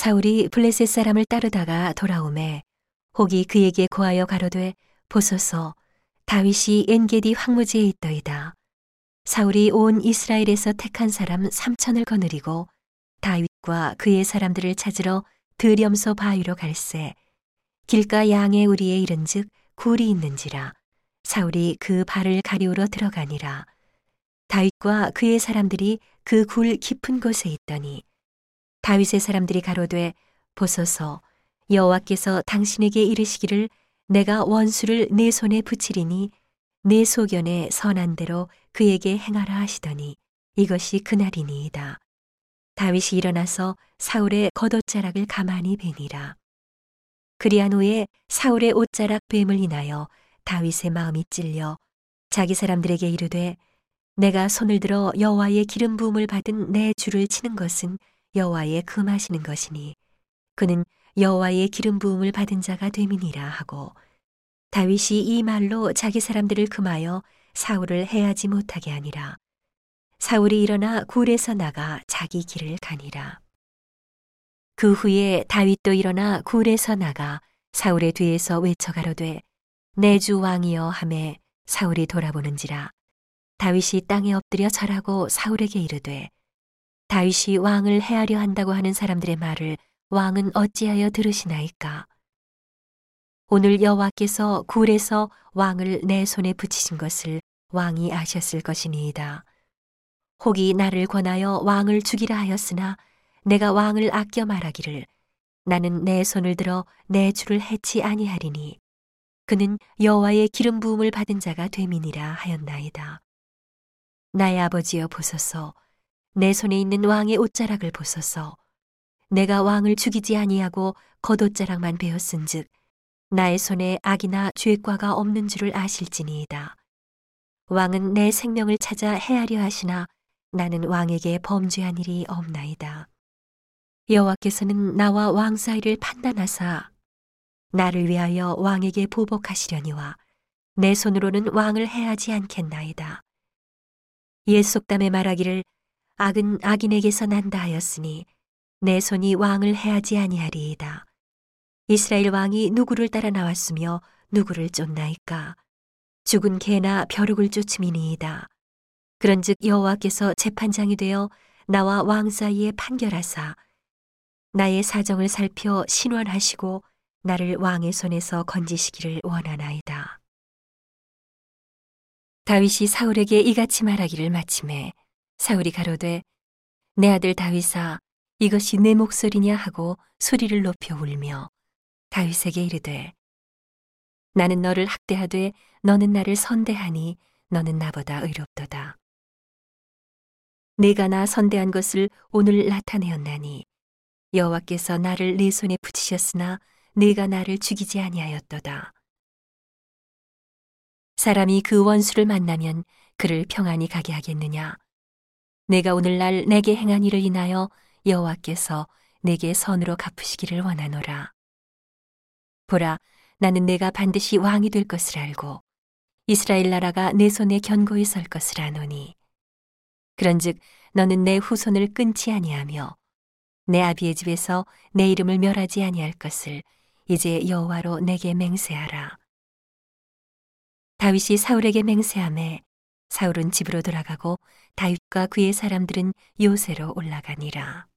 사울이 블레셋 사람을 따르다가 돌아오매 혹이 그에게 고하여 가로되 보소서 다윗이 엔게디 황무지에 있더이다. 사울이 온 이스라엘에서 택한 사람 삼천을 거느리고 다윗과 그의 사람들을 찾으러 드렴소 바위로 갈새 길가 양의 우리에 이른즉 굴이 있는지라 사울이 그 발을 가리우러 들어가니라 다윗과 그의 사람들이 그 굴 깊은 곳에 있더니 다윗의 사람들이 가로되 보소서 여호와께서 당신에게 이르시기를 내가 원수를 내 손에 붙이리니 내 소견에 선한 대로 그에게 행하라 하시더니 이것이 그날이니이다. 다윗이 일어나서 사울의 겉옷자락을 가만히 베니라. 그리한 후에 사울의 옷자락 뱀을 인하여 다윗의 마음이 찔려 자기 사람들에게 이르되 내가 손을 들어 여호와의 기름 부음을 받은 내 주를 치는 것은 여호와의 금하시는 것이니 그는 여호와의 기름 부음을 받은 자가 됨이니라 하고 다윗이 이 말로 자기 사람들을 금하여 사울을 해하지 못하게 하니라. 사울이 일어나 굴에서 나가 자기 길을 가니라. 그 후에 다윗도 일어나 굴에서 나가 사울의 뒤에서 외쳐 가로되 내 주 왕이여 하매 사울이 돌아보는지라. 다윗이 땅에 엎드려 절하고 사울에게 이르되 다윗이 왕을 해하려 한다고 하는 사람들의 말을 왕은 어찌하여 들으시나이까? 오늘 여호와께서 굴에서 왕을 내 손에 붙이신 것을 왕이 아셨을 것이니이다. 혹이 나를 권하여 왕을 죽이라 하였으나 내가 왕을 아껴 말하기를 나는 내 손을 들어 내 주를 해치 아니하리니 그는 여호와의 기름 부음을 받은 자가 됨이니라 하였나이다. 나의 아버지여 보소서 내 손에 있는 왕의 옷자락을 보소서. 내가 왕을 죽이지 아니하고 겉옷자락만 베었은즉 나의 손에 악이나 죄과가 없는 줄을 아실지니이다. 왕은 내 생명을 찾아 해하려 하시나 나는 왕에게 범죄한 일이 없나이다. 여호와께서는 나와 왕 사이를 판단하사 나를 위하여 왕에게 보복하시려니와 내 손으로는 왕을 해하지 않겠나이다. 옛 속담에 말하기를 악은 악인에게서 난다 하였으니 내 손이 왕을 해하지 아니하리이다. 이스라엘 왕이 누구를 따라 나왔으며 누구를 쫓나이까? 죽은 개나 벼룩을 쫓음이니이다. 그런즉 여호와께서 재판장이 되어 나와 왕 사이에 판결하사 나의 사정을 살펴 신원하시고 나를 왕의 손에서 건지시기를 원하나이다. 다윗이 사울에게 이같이 말하기를 마침에 사울이 가로되 내 아들 다윗아 이것이 내 목소리냐 하고 소리를 높여 울며 다윗에게 이르되 나는 너를 학대하되 너는 나를 선대하니 너는 나보다 의롭도다. 내가 나 선대한 것을 오늘 나타내었나니 여호와께서 나를 내 손에 붙이셨으나 내가 나를 죽이지 아니하였도다. 사람이 그 원수를 만나면 그를 평안히 가게 하겠느냐? 내가 오늘날 내게 행한 일을 인하여 여호와께서 내게 선으로 갚으시기를 원하노라. 보라, 나는 내가 반드시 왕이 될 것을 알고 이스라엘 나라가 내 손에 견고히 설 것을 아노니. 그런즉 너는 내 후손을 끊지 아니하며 내 아비의 집에서 내 이름을 멸하지 아니할 것을 이제 여호와로 내게 맹세하라. 다윗이 사울에게 맹세함에 사울은 집으로 돌아가고 다윗과 그의 사람들은 요새로 올라가니라.